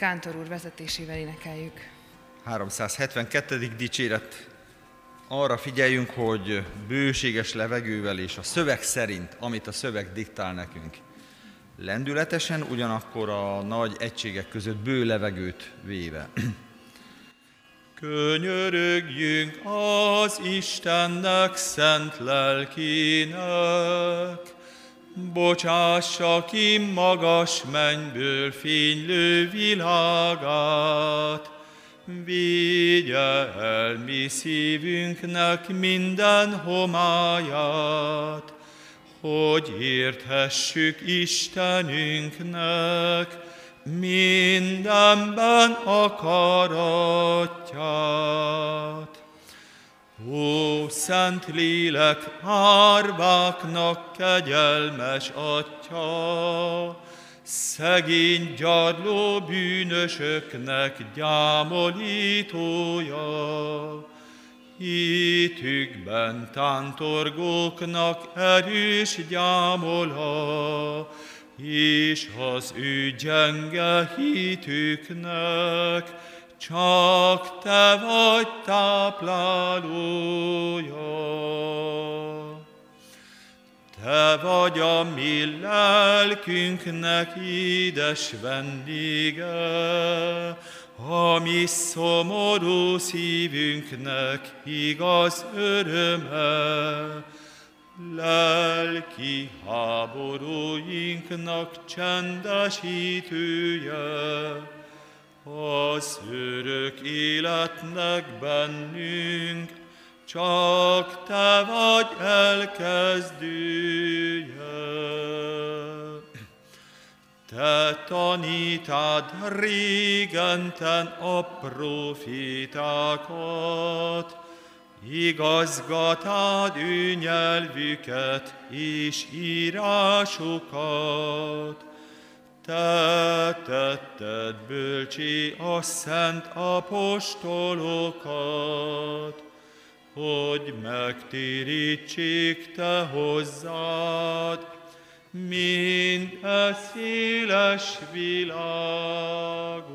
Kántor úr vezetésével énekeljük. 372. dicséret. Arra figyeljünk, hogy bőséges levegővel és a szöveg szerint, amit a szöveg diktál nekünk. Lendületesen, ugyanakkor a nagy egységek között bő levegőt véve. Könyörögjünk az Istennek szent lelkének, bocsássa ki magas mennyből fénylő világát, Vigye el mi szívünknek minden homáját, hogy érthessük Istenünknek mindenben akaratját. Ó, Szent Lélek, árváknak kegyelmes Atya, szegény gyarló bűnösöknek gyámolítója, hitükben tántorgóknak erős gyámola, és az ő gyenge hitüknek csak te vagy táplálója. Te vagy a mi lelkünknek édes vendége, a mi szomorú szívünknek igaz öröme, lelki háborúinknak csendesítője, az örök életnek bennünk csak te vagy elkezdője. Te tanítád régenten a profétákat, igazgatád ő nyelvüket és írásokat. Te tetted bölcsi a szent apostolokat, hogy megtérítsék te hozzád, mind a széles világot.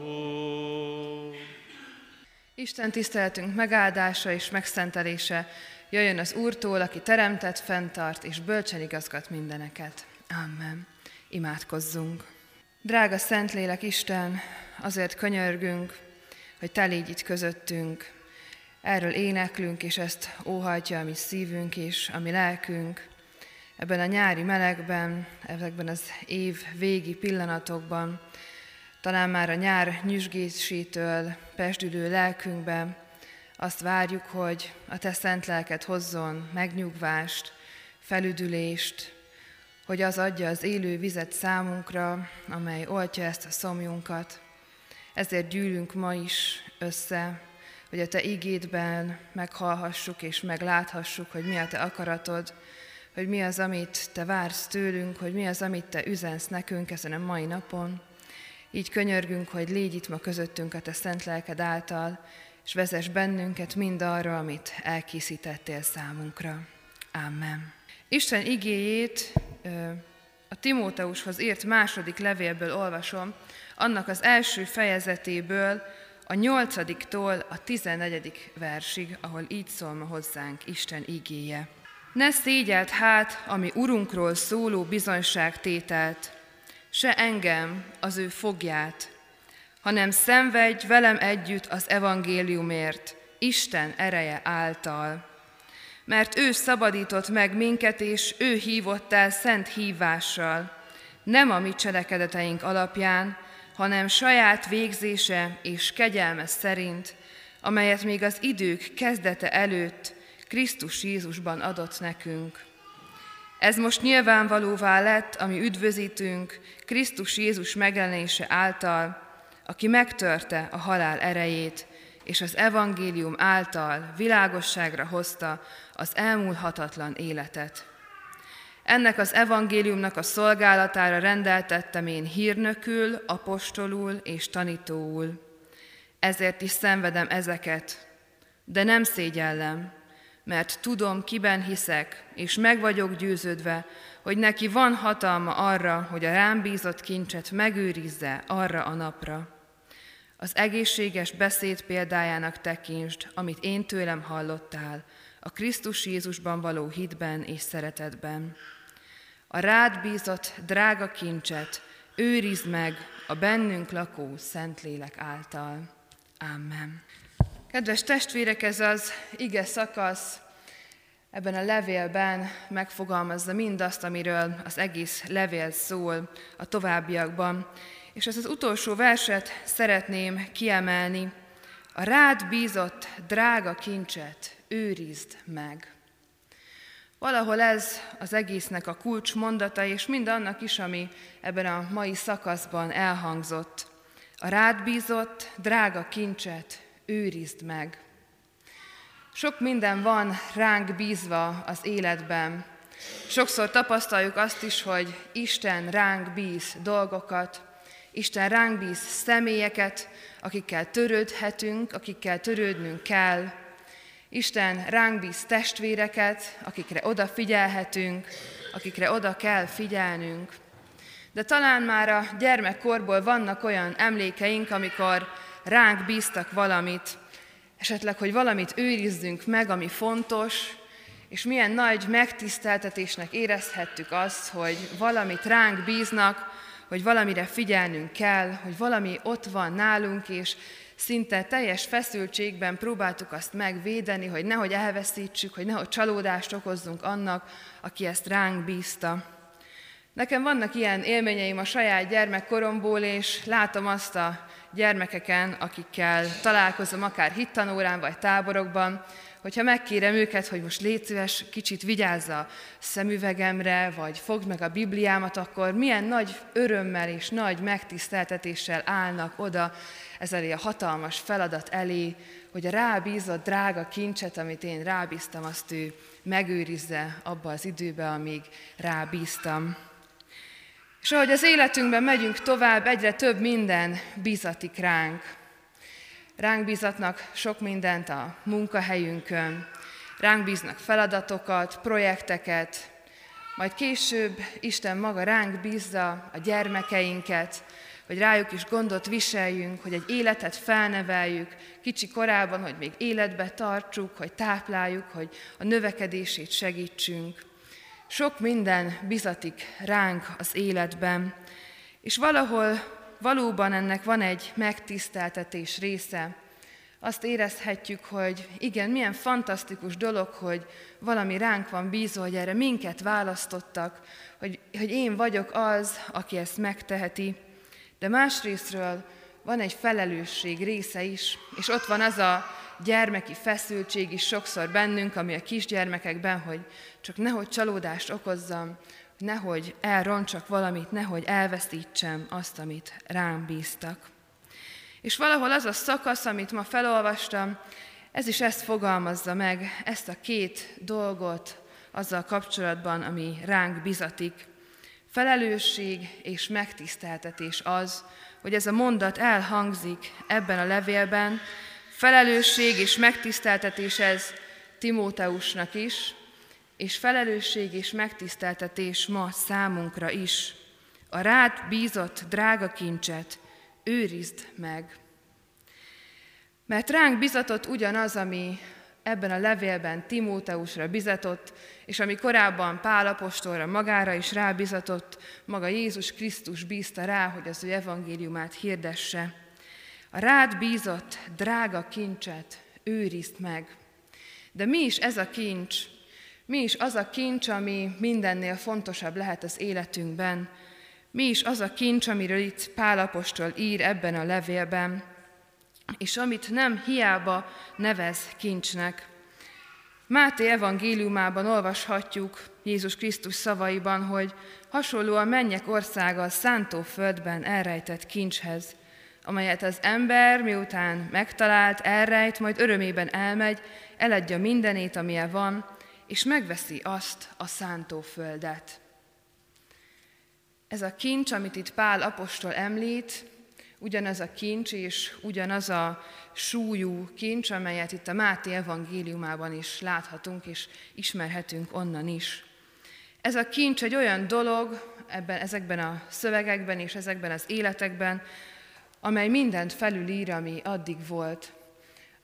Isten tiszteletünk megáldása és megszentelése jöjjön az Úrtól, aki teremtett, fenntart és bölcsen igazgat mindeneket. Amen. Imádkozzunk. Drága Szentlélek Isten, azért könyörgünk, hogy te légy itt közöttünk, Erről éneklünk, és ezt óhajtja a mi szívünk és a mi lelkünk. Ebben a nyári melegben, ezekben az év végi pillanatokban, talán már a nyár nyüzsgésétől pestülő lelkünkben azt várjuk, hogy a Te szent lelket hozzon megnyugvást, felüdülést, hogy az adja az élő vizet számunkra, amely oltja ezt a szomjunkat. Ezért gyűlünk ma is össze, hogy a Te igédben meghallhassuk és megláthassuk, hogy mi a Te akaratod, hogy mi az, amit Te vársz tőlünk, hogy mi az, amit Te üzensz nekünk ezen a mai napon. Így könyörgünk, hogy légy itt ma közöttünk a Te szent lelked által, és vezess bennünket mind arra, amit elkészítettél számunkra. Amen. Isten igéjét a Timóteushoz írt második levélből olvasom, annak az első fejezetéből, a nyolcadiktól a tizennegyedik versig, ahol így szól ma hozzánk Isten igéje. Ne szégyelt hát, ami Urunkról szóló bizonyságtételt, se engem, az ő fogját, hanem szenvedj velem együtt az evangéliumért, Isten ereje által. Mert ő szabadított meg minket, és ő hívott el szent hívással, nem a mi cselekedeteink alapján, hanem saját végzése és kegyelme szerint, amelyet még az idők kezdete előtt Krisztus Jézusban adott nekünk. Ez most nyilvánvalóvá lett, ami üdvözítünk Krisztus Jézus megjelenése által, aki megtörte a halál erejét, és az evangélium által világosságra hozta az elmúlhatatlan életet. Ennek az evangéliumnak a szolgálatára rendeltettem én hírnökül, apostolul és tanítóul. Ezért is szenvedem ezeket, de nem szégyellem, mert tudom, kiben hiszek, és meg vagyok győződve, hogy neki van hatalma arra, hogy a rám bízott kincset megőrizze arra a napra. Az egészséges beszéd példájának tekintsd, amit én tőlem hallottál, a Krisztus Jézusban való hitben és szeretetben. A rád bízott drága kincset őrizd meg a bennünk lakó Szentlélek által. Amen. Kedves testvérek, ez az ige szakasz ebben a levélben megfogalmazza mindazt, amiről az egész levél szól a továbbiakban. És ezt az utolsó verset szeretném kiemelni. A rád bízott drága kincset őrizd meg. Valahol ez az egésznek a kulcs mondata, és mind annak is, ami ebben a mai szakaszban elhangzott. A rád bízott drága kincset őrizd meg. Sok minden van ránk bízva az életben. Sokszor tapasztaljuk azt is, hogy Isten ránk bíz dolgokat, Isten ránk bíz személyeket, akikkel törődhetünk, akikkel törődnünk kell. Isten ránk bíz testvéreket, akikre odafigyelhetünk, akikre oda kell figyelnünk. De talán már a gyermekkorból vannak olyan emlékeink, amikor ránk bíztak valamit, esetleg, hogy valamit őrizzünk meg, ami fontos, és milyen nagy megtiszteltetésnek érezhettük azt, hogy valamit ránk bíznak, hogy valamire figyelnünk kell, hogy valami ott van nálunk, és szinte teljes feszültségben próbáltuk azt megvédeni, hogy nehogy elveszítsük, hogy nehogy csalódást okozzunk annak, aki ezt ránk bízta. Nekem vannak ilyen élményeim a saját gyermekkoromból, és látom azt a gyermekeken, akikkel találkozom, akár hittanórán vagy táborokban, hogyha megkérem őket, hogy most légy szíves, kicsit vigyázz a szemüvegemre, vagy fogd meg a Bibliámat, akkor milyen nagy örömmel és nagy megtiszteltetéssel állnak oda ez elé a hatalmas feladat elé, hogy a rábízott drága kincset, amit én rábíztam, azt ő megőrizze abba az időbe, amíg rábíztam. És ahogy az életünkben megyünk tovább, egyre több minden bizatik ránk. Ránk bízatnak sok mindent a munkahelyünkön, ránk bíznak feladatokat, projekteket, majd később Isten maga ránk bízza a gyermekeinket, hogy rájuk is gondot viseljünk, hogy egy életet felneveljük, kicsi korában, hogy még életbe tartsuk, hogy tápláljuk, hogy a növekedését segítsünk. Sok minden bizatik ránk az életben, és valahol valóban ennek van egy megtiszteltetés része. Azt érezhetjük, hogy igen, milyen fantasztikus dolog, hogy valami ránk van bízva, hogy erre minket választottak, hogy, hogy én vagyok az, aki ezt megteheti. De másrésztről van egy felelősség része is, és ott van az a gyermeki feszültség is sokszor bennünk, ami a kisgyermekekben, hogy csak nehogy csalódást okozzam, nehogy elroncsak valamit, nehogy elveszítsem azt, amit rám bíztak. És valahol az a szakasz, amit ma felolvastam, ez is ezt fogalmazza meg, ezt a két dolgot azzal kapcsolatban, ami ránk bizatik. Felelősség és megtiszteltetés az, hogy ez a mondat elhangzik ebben a levélben. Felelősség és megtiszteltetés ez Timóteusnak is, és felelősség és megtiszteltetés ma számunkra is. A rád bízott drága kincset őrizd meg. Mert ránk bizatott ugyanaz, ami ebben a levélben Timóteusra bizatott, és ami korábban Pál apostolra magára is rábizatott, maga Jézus Krisztus bízta rá, hogy az ő evangéliumát hirdesse. A rád bízott drága kincset őrizd meg. De mi is ez a kincs? Mi is az a kincs, ami mindennél fontosabb lehet az életünkben? Mi is az a kincs, amiről itt Pál apostol ír ebben a levélben, és amit nem hiába nevez kincsnek. Máté evangéliumában olvashatjuk Jézus Krisztus szavaiban, hogy hasonló a mennyek országa a szántóföldben elrejtett kincshez, amelyet az ember miután megtalált, elrejt, majd örömében elmegy, eladja mindenét, amilyen van, és megveszi azt a szántóföldet. Ez a kincs, amit itt Pál apostol említ, ugyanaz a kincs és ugyanaz a súlyú kincs, amelyet itt a Máté evangéliumában is láthatunk és ismerhetünk onnan is. Ez a kincs egy olyan dolog ebben, ezekben a szövegekben és ezekben az életekben, amely mindent felülír, ami addig volt.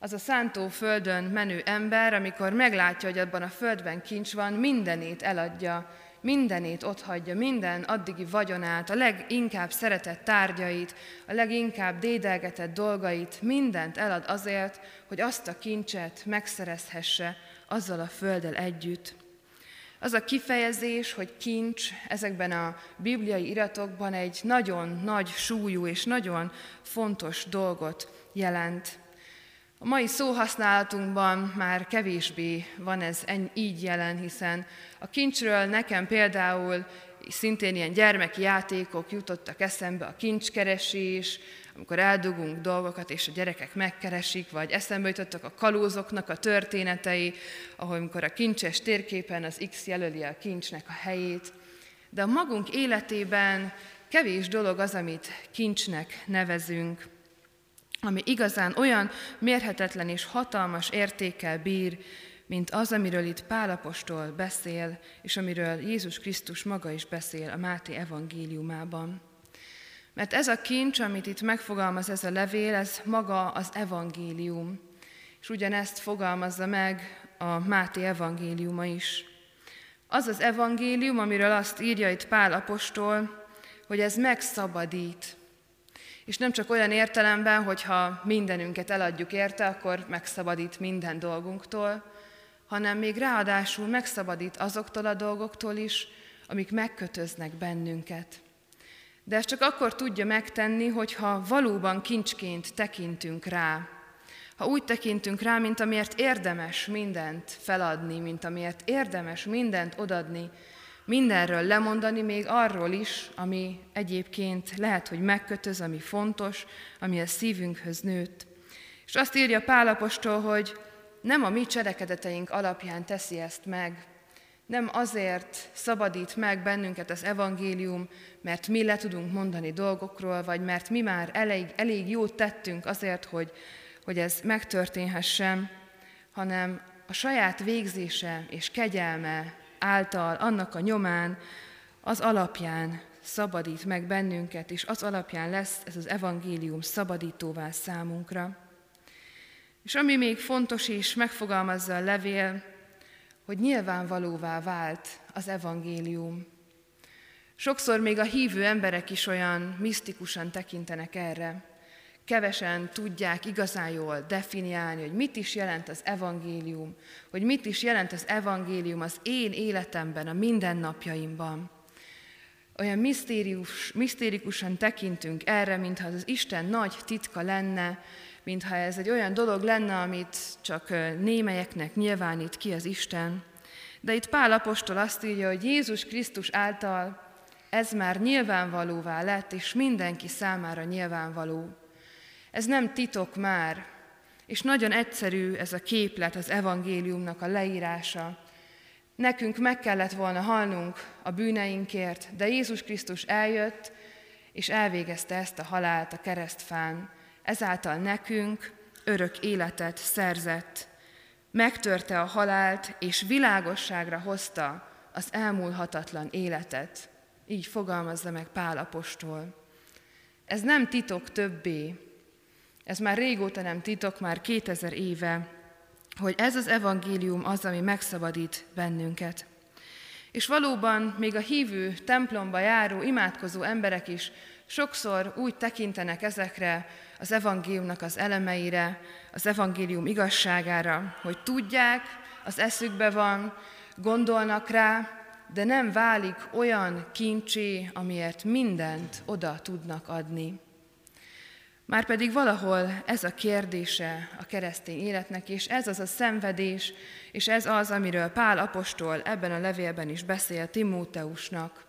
Az a szántó földön menő ember, amikor meglátja, hogy abban a földben kincs van, mindenét eladja, mindenét otthagyja, minden addigi vagyonát, a leginkább szeretett tárgyait, a leginkább dédelgetett dolgait, mindent elad azért, hogy azt a kincset megszerezhesse azzal a földdel együtt. Az a kifejezés, hogy kincs ezekben a bibliai iratokban egy nagyon nagy súlyú és nagyon fontos dolgot jelent. A mai szóhasználatunkban már kevésbé van ez így jelen, hiszen a kincsről nekem például szintén ilyen gyermeki játékok jutottak eszembe, a kincskeresés, amikor eldugunk dolgokat, és a gyerekek megkeresik, vagy eszembe jutottak a kalózoknak a történetei, ahol amikor a kincses térképen az X jelöli a kincsnek a helyét. De a magunk életében kevés dolog az, amit kincsnek nevezünk ami igazán olyan mérhetetlen és hatalmas értékkel bír, mint az, amiről itt Pálapostól beszél, és amiről Jézus Krisztus maga is beszél a Máté evangéliumában. Mert ez a kincs, amit itt megfogalmaz ez a levél, ez maga az evangélium. És ugyanezt fogalmazza meg a Máté evangéliuma is. Az az evangélium, amiről azt írja itt Pál apostol, hogy ez megszabadít, és nem csak olyan értelemben, hogyha mindenünket eladjuk érte, akkor megszabadít minden dolgunktól, hanem még ráadásul megszabadít azoktól a dolgoktól is, amik megkötöznek bennünket. De ezt csak akkor tudja megtenni, hogyha valóban kincsként tekintünk rá. Ha úgy tekintünk rá, mint amiért érdemes mindent feladni, mint amiért érdemes mindent odadni, mindenről lemondani, még arról is, ami egyébként lehet, hogy megkötöz, ami fontos, ami a szívünkhöz nőtt. És azt írja Pálapostól, hogy nem a mi cselekedeteink alapján teszi ezt meg, nem azért szabadít meg bennünket az evangélium, mert mi le tudunk mondani dolgokról, vagy mert mi már elég, elég jót tettünk azért, hogy, hogy ez megtörténhessen, hanem a saját végzése és kegyelme által, annak a nyomán, az alapján szabadít meg bennünket, és az alapján lesz ez az evangélium szabadítóvá számunkra. És ami még fontos és megfogalmazza a levél, hogy nyilvánvalóvá vált az evangélium. Sokszor még a hívő emberek is olyan misztikusan tekintenek erre. Kevesen tudják igazán jól definiálni, hogy mit is jelent az evangélium, hogy mit is jelent az evangélium az én életemben, a mindennapjaimban. Olyan misztérius, misztérikusan tekintünk erre, mintha az Isten nagy titka lenne, mintha ez egy olyan dolog lenne, amit csak némelyeknek nyilvánít ki az Isten. De itt Pál apostol azt írja, hogy Jézus Krisztus által ez már nyilvánvalóvá lett, és mindenki számára nyilvánvaló. Ez nem titok már, és nagyon egyszerű ez a képlet, az evangéliumnak a leírása. Nekünk meg kellett volna halnunk a bűneinkért, de Jézus Krisztus eljött, és elvégezte ezt a halált a keresztfán. Ezáltal nekünk örök életet szerzett. Megtörte a halált, és világosságra hozta az elmúlhatatlan életet. Így fogalmazza meg Pál apostol. Ez nem titok többé, ez már régóta nem titok, már 2000 éve, hogy ez az evangélium az, ami megszabadít bennünket. És valóban még a hívő templomba járó, imádkozó emberek is sokszor úgy tekintenek ezekre az evangéliumnak az elemeire, az evangélium igazságára, hogy tudják, az eszükbe van, gondolnak rá, de nem válik olyan kincsé, amiért mindent oda tudnak adni. Márpedig valahol ez a kérdése a keresztény életnek, és ez az a szenvedés, és ez az, amiről Pál apostol ebben a levélben is beszél Timóteusnak,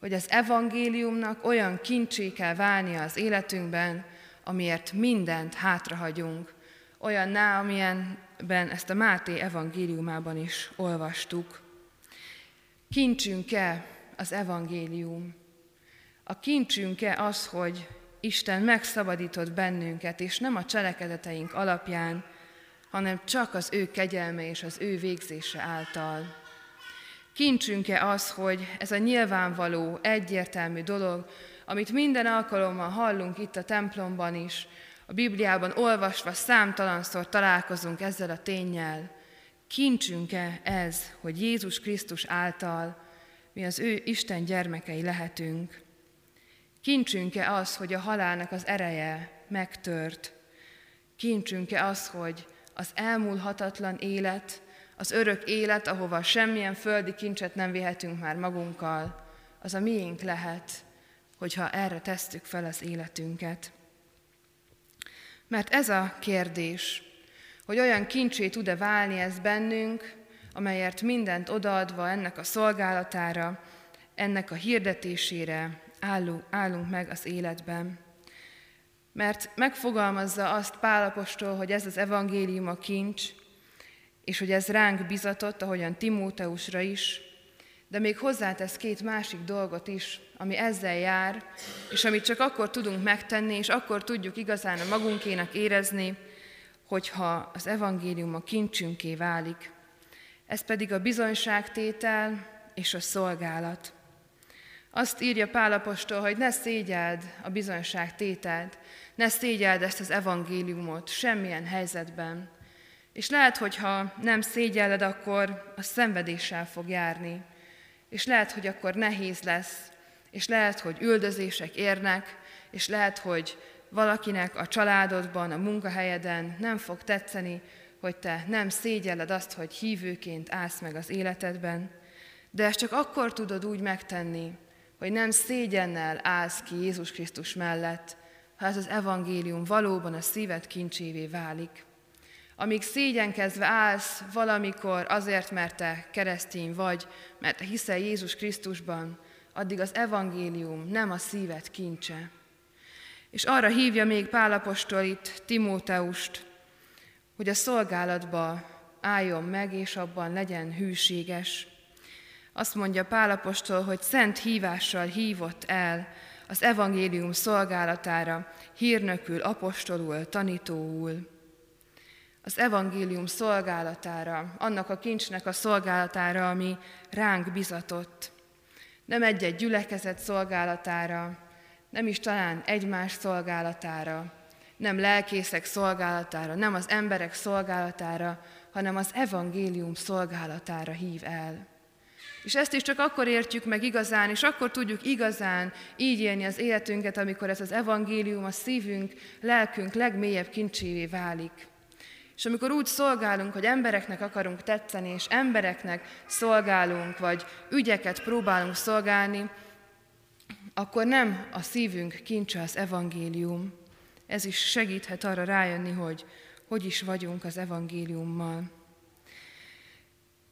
hogy az evangéliumnak olyan kincsé kell válnia az életünkben, amiért mindent hátrahagyunk, olyanná, amilyenben ezt a Máté evangéliumában is olvastuk. Kincsünk-e az evangélium? A kincsünk-e az, hogy Isten megszabadított bennünket, és nem a cselekedeteink alapján, hanem csak az ő kegyelme és az ő végzése által. Kincsünk-e az, hogy ez a nyilvánvaló, egyértelmű dolog, amit minden alkalommal hallunk itt a templomban is, a Bibliában olvasva számtalanszor találkozunk ezzel a tényel. Kincsünk-e ez, hogy Jézus Krisztus által mi az ő Isten gyermekei lehetünk? Kincsünk-e az, hogy a halálnak az ereje megtört? Kincsünk-e az, hogy az elmúlhatatlan élet, az örök élet, ahova semmilyen földi kincset nem vihetünk már magunkkal, az a miénk lehet, hogyha erre tesztük fel az életünket. Mert ez a kérdés, hogy olyan kincsé tud-e válni ez bennünk, amelyért mindent odaadva ennek a szolgálatára, ennek a hirdetésére állunk, állunk meg az életben. Mert megfogalmazza azt Pálapostól, hogy ez az evangélium a kincs, és hogy ez ránk bizatott, ahogyan Timóteusra is, de még hozzátesz két másik dolgot is, ami ezzel jár, és amit csak akkor tudunk megtenni, és akkor tudjuk igazán a magunkének érezni, hogyha az evangélium a kincsünké válik. Ez pedig a bizonyságtétel és a szolgálat. Azt írja Pálapostól, hogy ne szégyeld a bizonyságtételt, ne szégyeld ezt az evangéliumot semmilyen helyzetben. És lehet, hogy ha nem szégyelled, akkor a szenvedéssel fog járni. És lehet, hogy akkor nehéz lesz, és lehet, hogy üldözések érnek, és lehet, hogy valakinek a családodban, a munkahelyeden nem fog tetszeni, hogy te nem szégyelled azt, hogy hívőként állsz meg az életedben, de ezt csak akkor tudod úgy megtenni, hogy nem szégyennel állsz ki Jézus Krisztus mellett, ha ez az evangélium valóban a szíved kincsévé válik. Amíg szégyenkezve állsz valamikor azért, mert te keresztény vagy, mert hiszel Jézus Krisztusban, addig az evangélium nem a szíved kincse. És arra hívja még Pálapostól itt Timóteust, hogy a szolgálatba álljon meg, és abban legyen hűséges. Azt mondja Pálapostól, hogy szent hívással hívott el az evangélium szolgálatára, hírnökül, apostolul, tanítóul. Az evangélium szolgálatára, annak a kincsnek a szolgálatára, ami ránk bizatott. Nem egy-egy gyülekezet szolgálatára, nem is talán egymás szolgálatára, nem lelkészek szolgálatára, nem az emberek szolgálatára, hanem az evangélium szolgálatára hív el. És ezt is csak akkor értjük meg igazán, és akkor tudjuk igazán így élni az életünket, amikor ez az evangélium a szívünk, lelkünk legmélyebb kincsévé válik. És amikor úgy szolgálunk, hogy embereknek akarunk tetszeni, és embereknek szolgálunk, vagy ügyeket próbálunk szolgálni, akkor nem a szívünk kincse az evangélium. Ez is segíthet arra rájönni, hogy hogy is vagyunk az evangéliummal.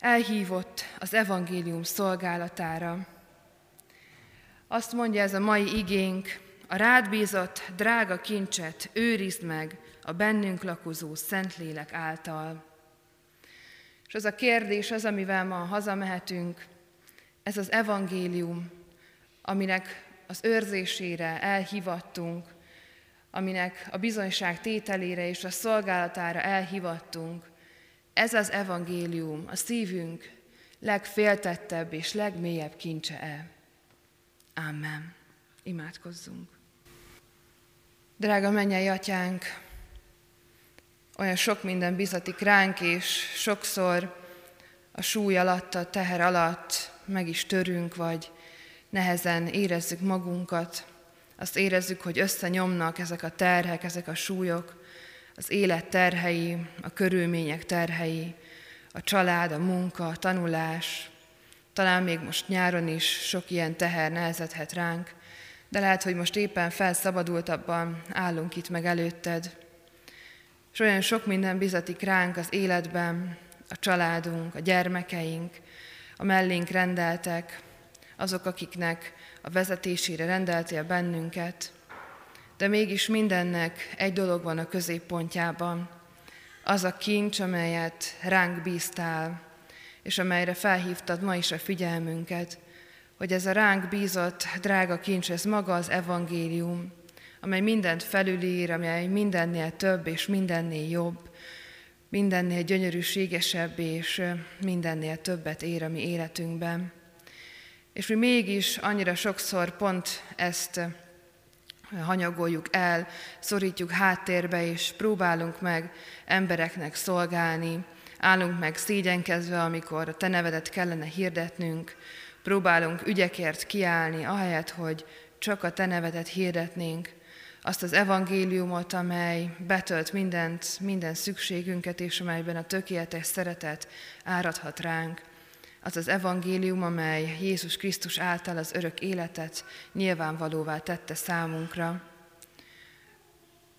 Elhívott az evangélium szolgálatára. Azt mondja ez a mai igénk, a rád bízott drága kincset őrizd meg a bennünk lakozó Szentlélek által. És az a kérdés az, amivel ma hazamehetünk, ez az evangélium, aminek az őrzésére elhivattunk, aminek a bizonyság tételére és a szolgálatára elhivattunk. Ez az evangélium, a szívünk legféltettebb és legmélyebb kincse-e. Amen. Imádkozzunk. Drága mennyei atyánk, olyan sok minden bizatik ránk, és sokszor a súly alatt, a teher alatt meg is törünk, vagy nehezen érezzük magunkat, azt érezzük, hogy összenyomnak ezek a terhek, ezek a súlyok, az élet terhei, a körülmények terhei, a család, a munka, a tanulás, talán még most nyáron is sok ilyen teher nehezedhet ránk, de lehet, hogy most éppen felszabadultabban állunk itt meg előtted. És olyan sok minden bizatik ránk az életben, a családunk, a gyermekeink, a mellénk rendeltek, azok, akiknek a vezetésére rendeltél bennünket, de mégis mindennek egy dolog van a középpontjában, az a kincs, amelyet ránk bíztál, és amelyre felhívtad ma is a figyelmünket, hogy ez a ránk bízott drága kincs, ez maga az evangélium, amely mindent felülír, amely mindennél több és mindennél jobb, mindennél gyönyörűségesebb és mindennél többet ér a mi életünkben. És mi mégis annyira sokszor pont ezt hanyagoljuk el, szorítjuk háttérbe, és próbálunk meg embereknek szolgálni, állunk meg szégyenkezve, amikor a Te nevedet kellene hirdetnünk, próbálunk ügyekért kiállni, ahelyett, hogy csak a Te nevedet hirdetnénk, azt az evangéliumot, amely betölt mindent, minden szükségünket, és amelyben a tökéletes szeretet áradhat ránk. Az az evangélium, amely Jézus Krisztus által az örök életet nyilvánvalóvá tette számunkra.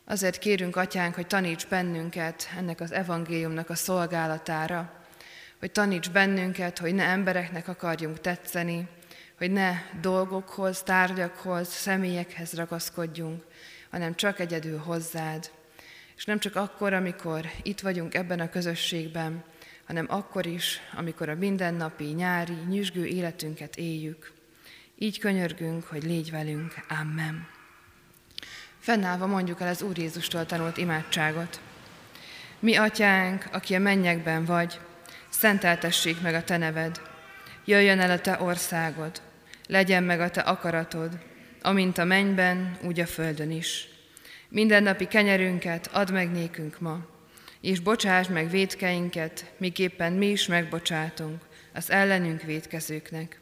Azért kérünk, Atyánk, hogy taníts bennünket ennek az evangéliumnak a szolgálatára, hogy taníts bennünket, hogy ne embereknek akarjunk tetszeni, hogy ne dolgokhoz, tárgyakhoz, személyekhez ragaszkodjunk, hanem csak egyedül hozzád. És nem csak akkor, amikor itt vagyunk ebben a közösségben, hanem akkor is, amikor a mindennapi, nyári, nyüzsgő életünket éljük. Így könyörgünk, hogy légy velünk. Amen. Fennállva mondjuk el az Úr Jézustól tanult imádságot. Mi, atyánk, aki a mennyekben vagy, szenteltessék meg a te neved. Jöjjön el a te országod, legyen meg a te akaratod, amint a mennyben, úgy a földön is. Mindennapi kenyerünket add meg nékünk ma, és bocsáss meg védkeinket, miképpen mi is megbocsátunk az ellenünk védkezőknek.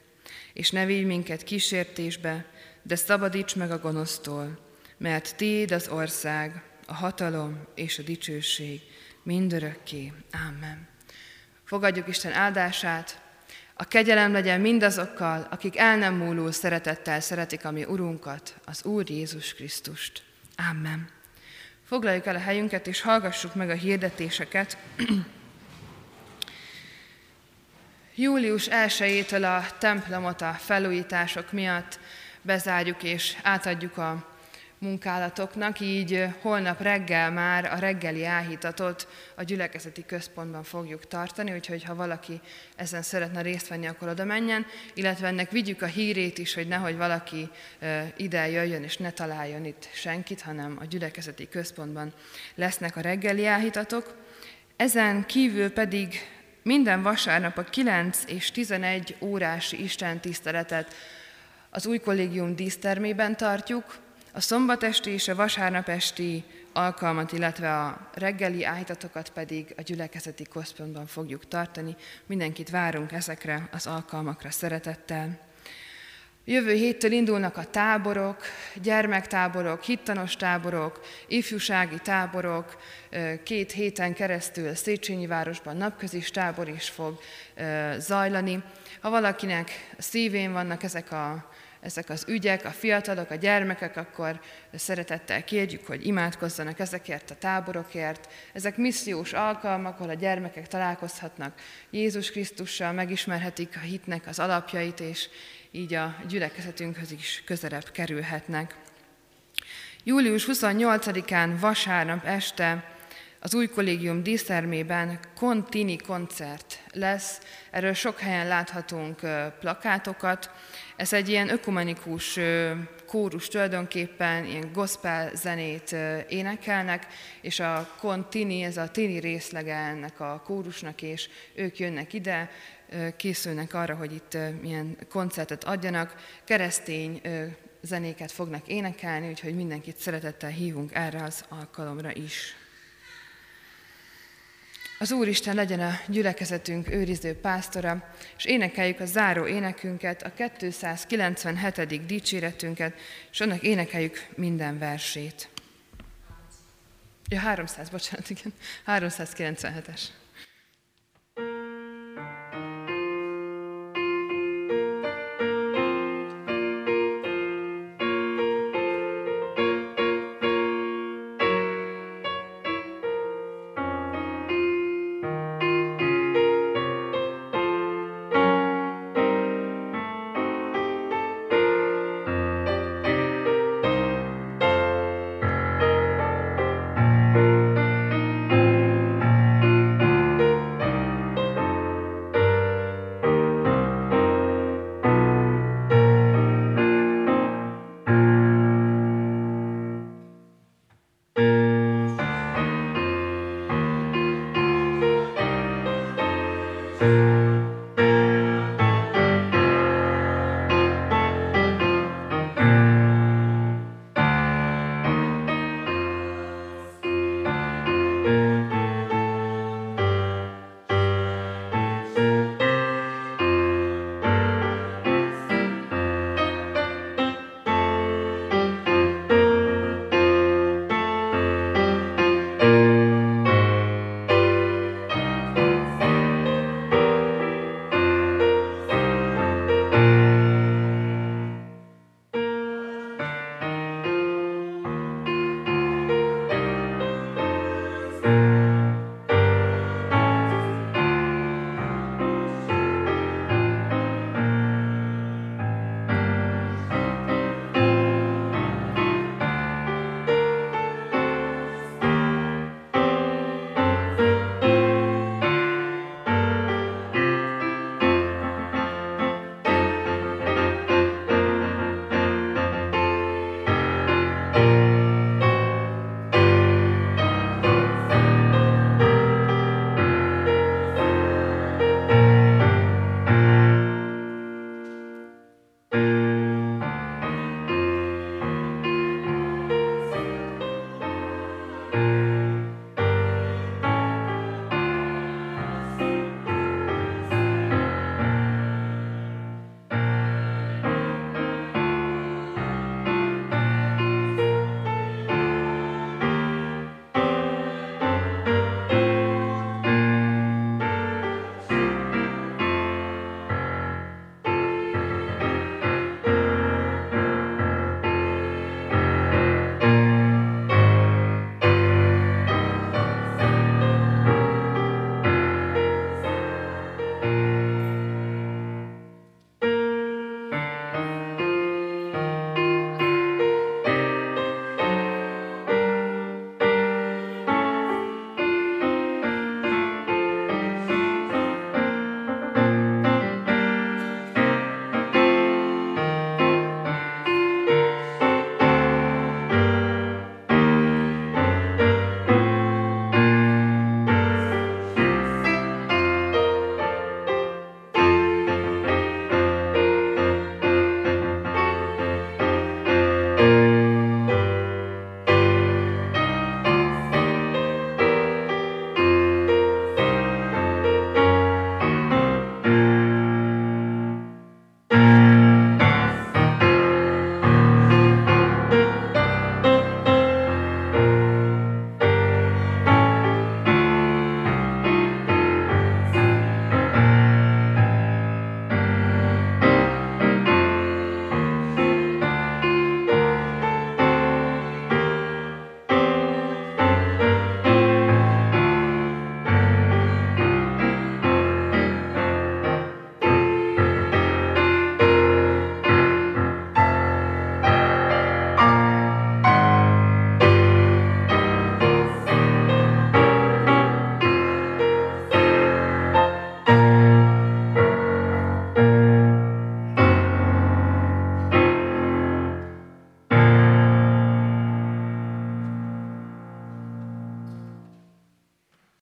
És ne vigy minket kísértésbe, de szabadíts meg a gonosztól, mert Tiéd az ország, a hatalom és a dicsőség mindörökké. Amen. Fogadjuk Isten áldását, a kegyelem legyen mindazokkal, akik el nem múló szeretettel szeretik a mi Urunkat, az Úr Jézus Krisztust. Amen. Foglaljuk el a helyünket, és hallgassuk meg a hirdetéseket. Július 1-től a templomot a felújítások miatt bezárjuk és átadjuk a munkálatoknak, így holnap reggel már a reggeli áhítatot a gyülekezeti központban fogjuk tartani, úgyhogy ha valaki ezen szeretne részt venni, akkor oda menjen, illetve ennek vigyük a hírét is, hogy nehogy valaki ide jöjjön és ne találjon itt senkit, hanem a gyülekezeti központban lesznek a reggeli áhítatok. Ezen kívül pedig minden vasárnap a 9 és 11 órási Isten tiszteletet az új kollégium dísztermében tartjuk, a szombatesti és a vasárnapesti alkalmat, illetve a reggeli áhítatokat pedig a gyülekezeti központban fogjuk tartani. Mindenkit várunk ezekre az alkalmakra szeretettel. Jövő héttől indulnak a táborok, gyermektáborok, hittanos táborok, ifjúsági táborok, két héten keresztül Széchenyi városban napközis tábor is fog zajlani. Ha valakinek szívén vannak ezek a ezek az ügyek, a fiatalok, a gyermekek, akkor szeretettel kérjük, hogy imádkozzanak ezekért a táborokért. Ezek missziós alkalmak, ahol a gyermekek találkozhatnak Jézus Krisztussal, megismerhetik a hitnek az alapjait, és így a gyülekezetünkhöz is közelebb kerülhetnek. Július 28-án vasárnap este az új kollégium dísztermében Kontini koncert lesz. Erről sok helyen láthatunk plakátokat. Ez egy ilyen ökumenikus kórus tulajdonképpen, ilyen gospel zenét énekelnek, és a Kontini, ez a tini részlege ennek a kórusnak, és ők jönnek ide, készülnek arra, hogy itt milyen koncertet adjanak. Keresztény zenéket fognak énekelni, úgyhogy mindenkit szeretettel hívunk erre az alkalomra is. Az Úristen legyen a gyülekezetünk őriző pásztora, és énekeljük a záró énekünket, a 297. dicséretünket, és annak énekeljük minden versét. Ja, 300, bocsánat, igen, 397-es.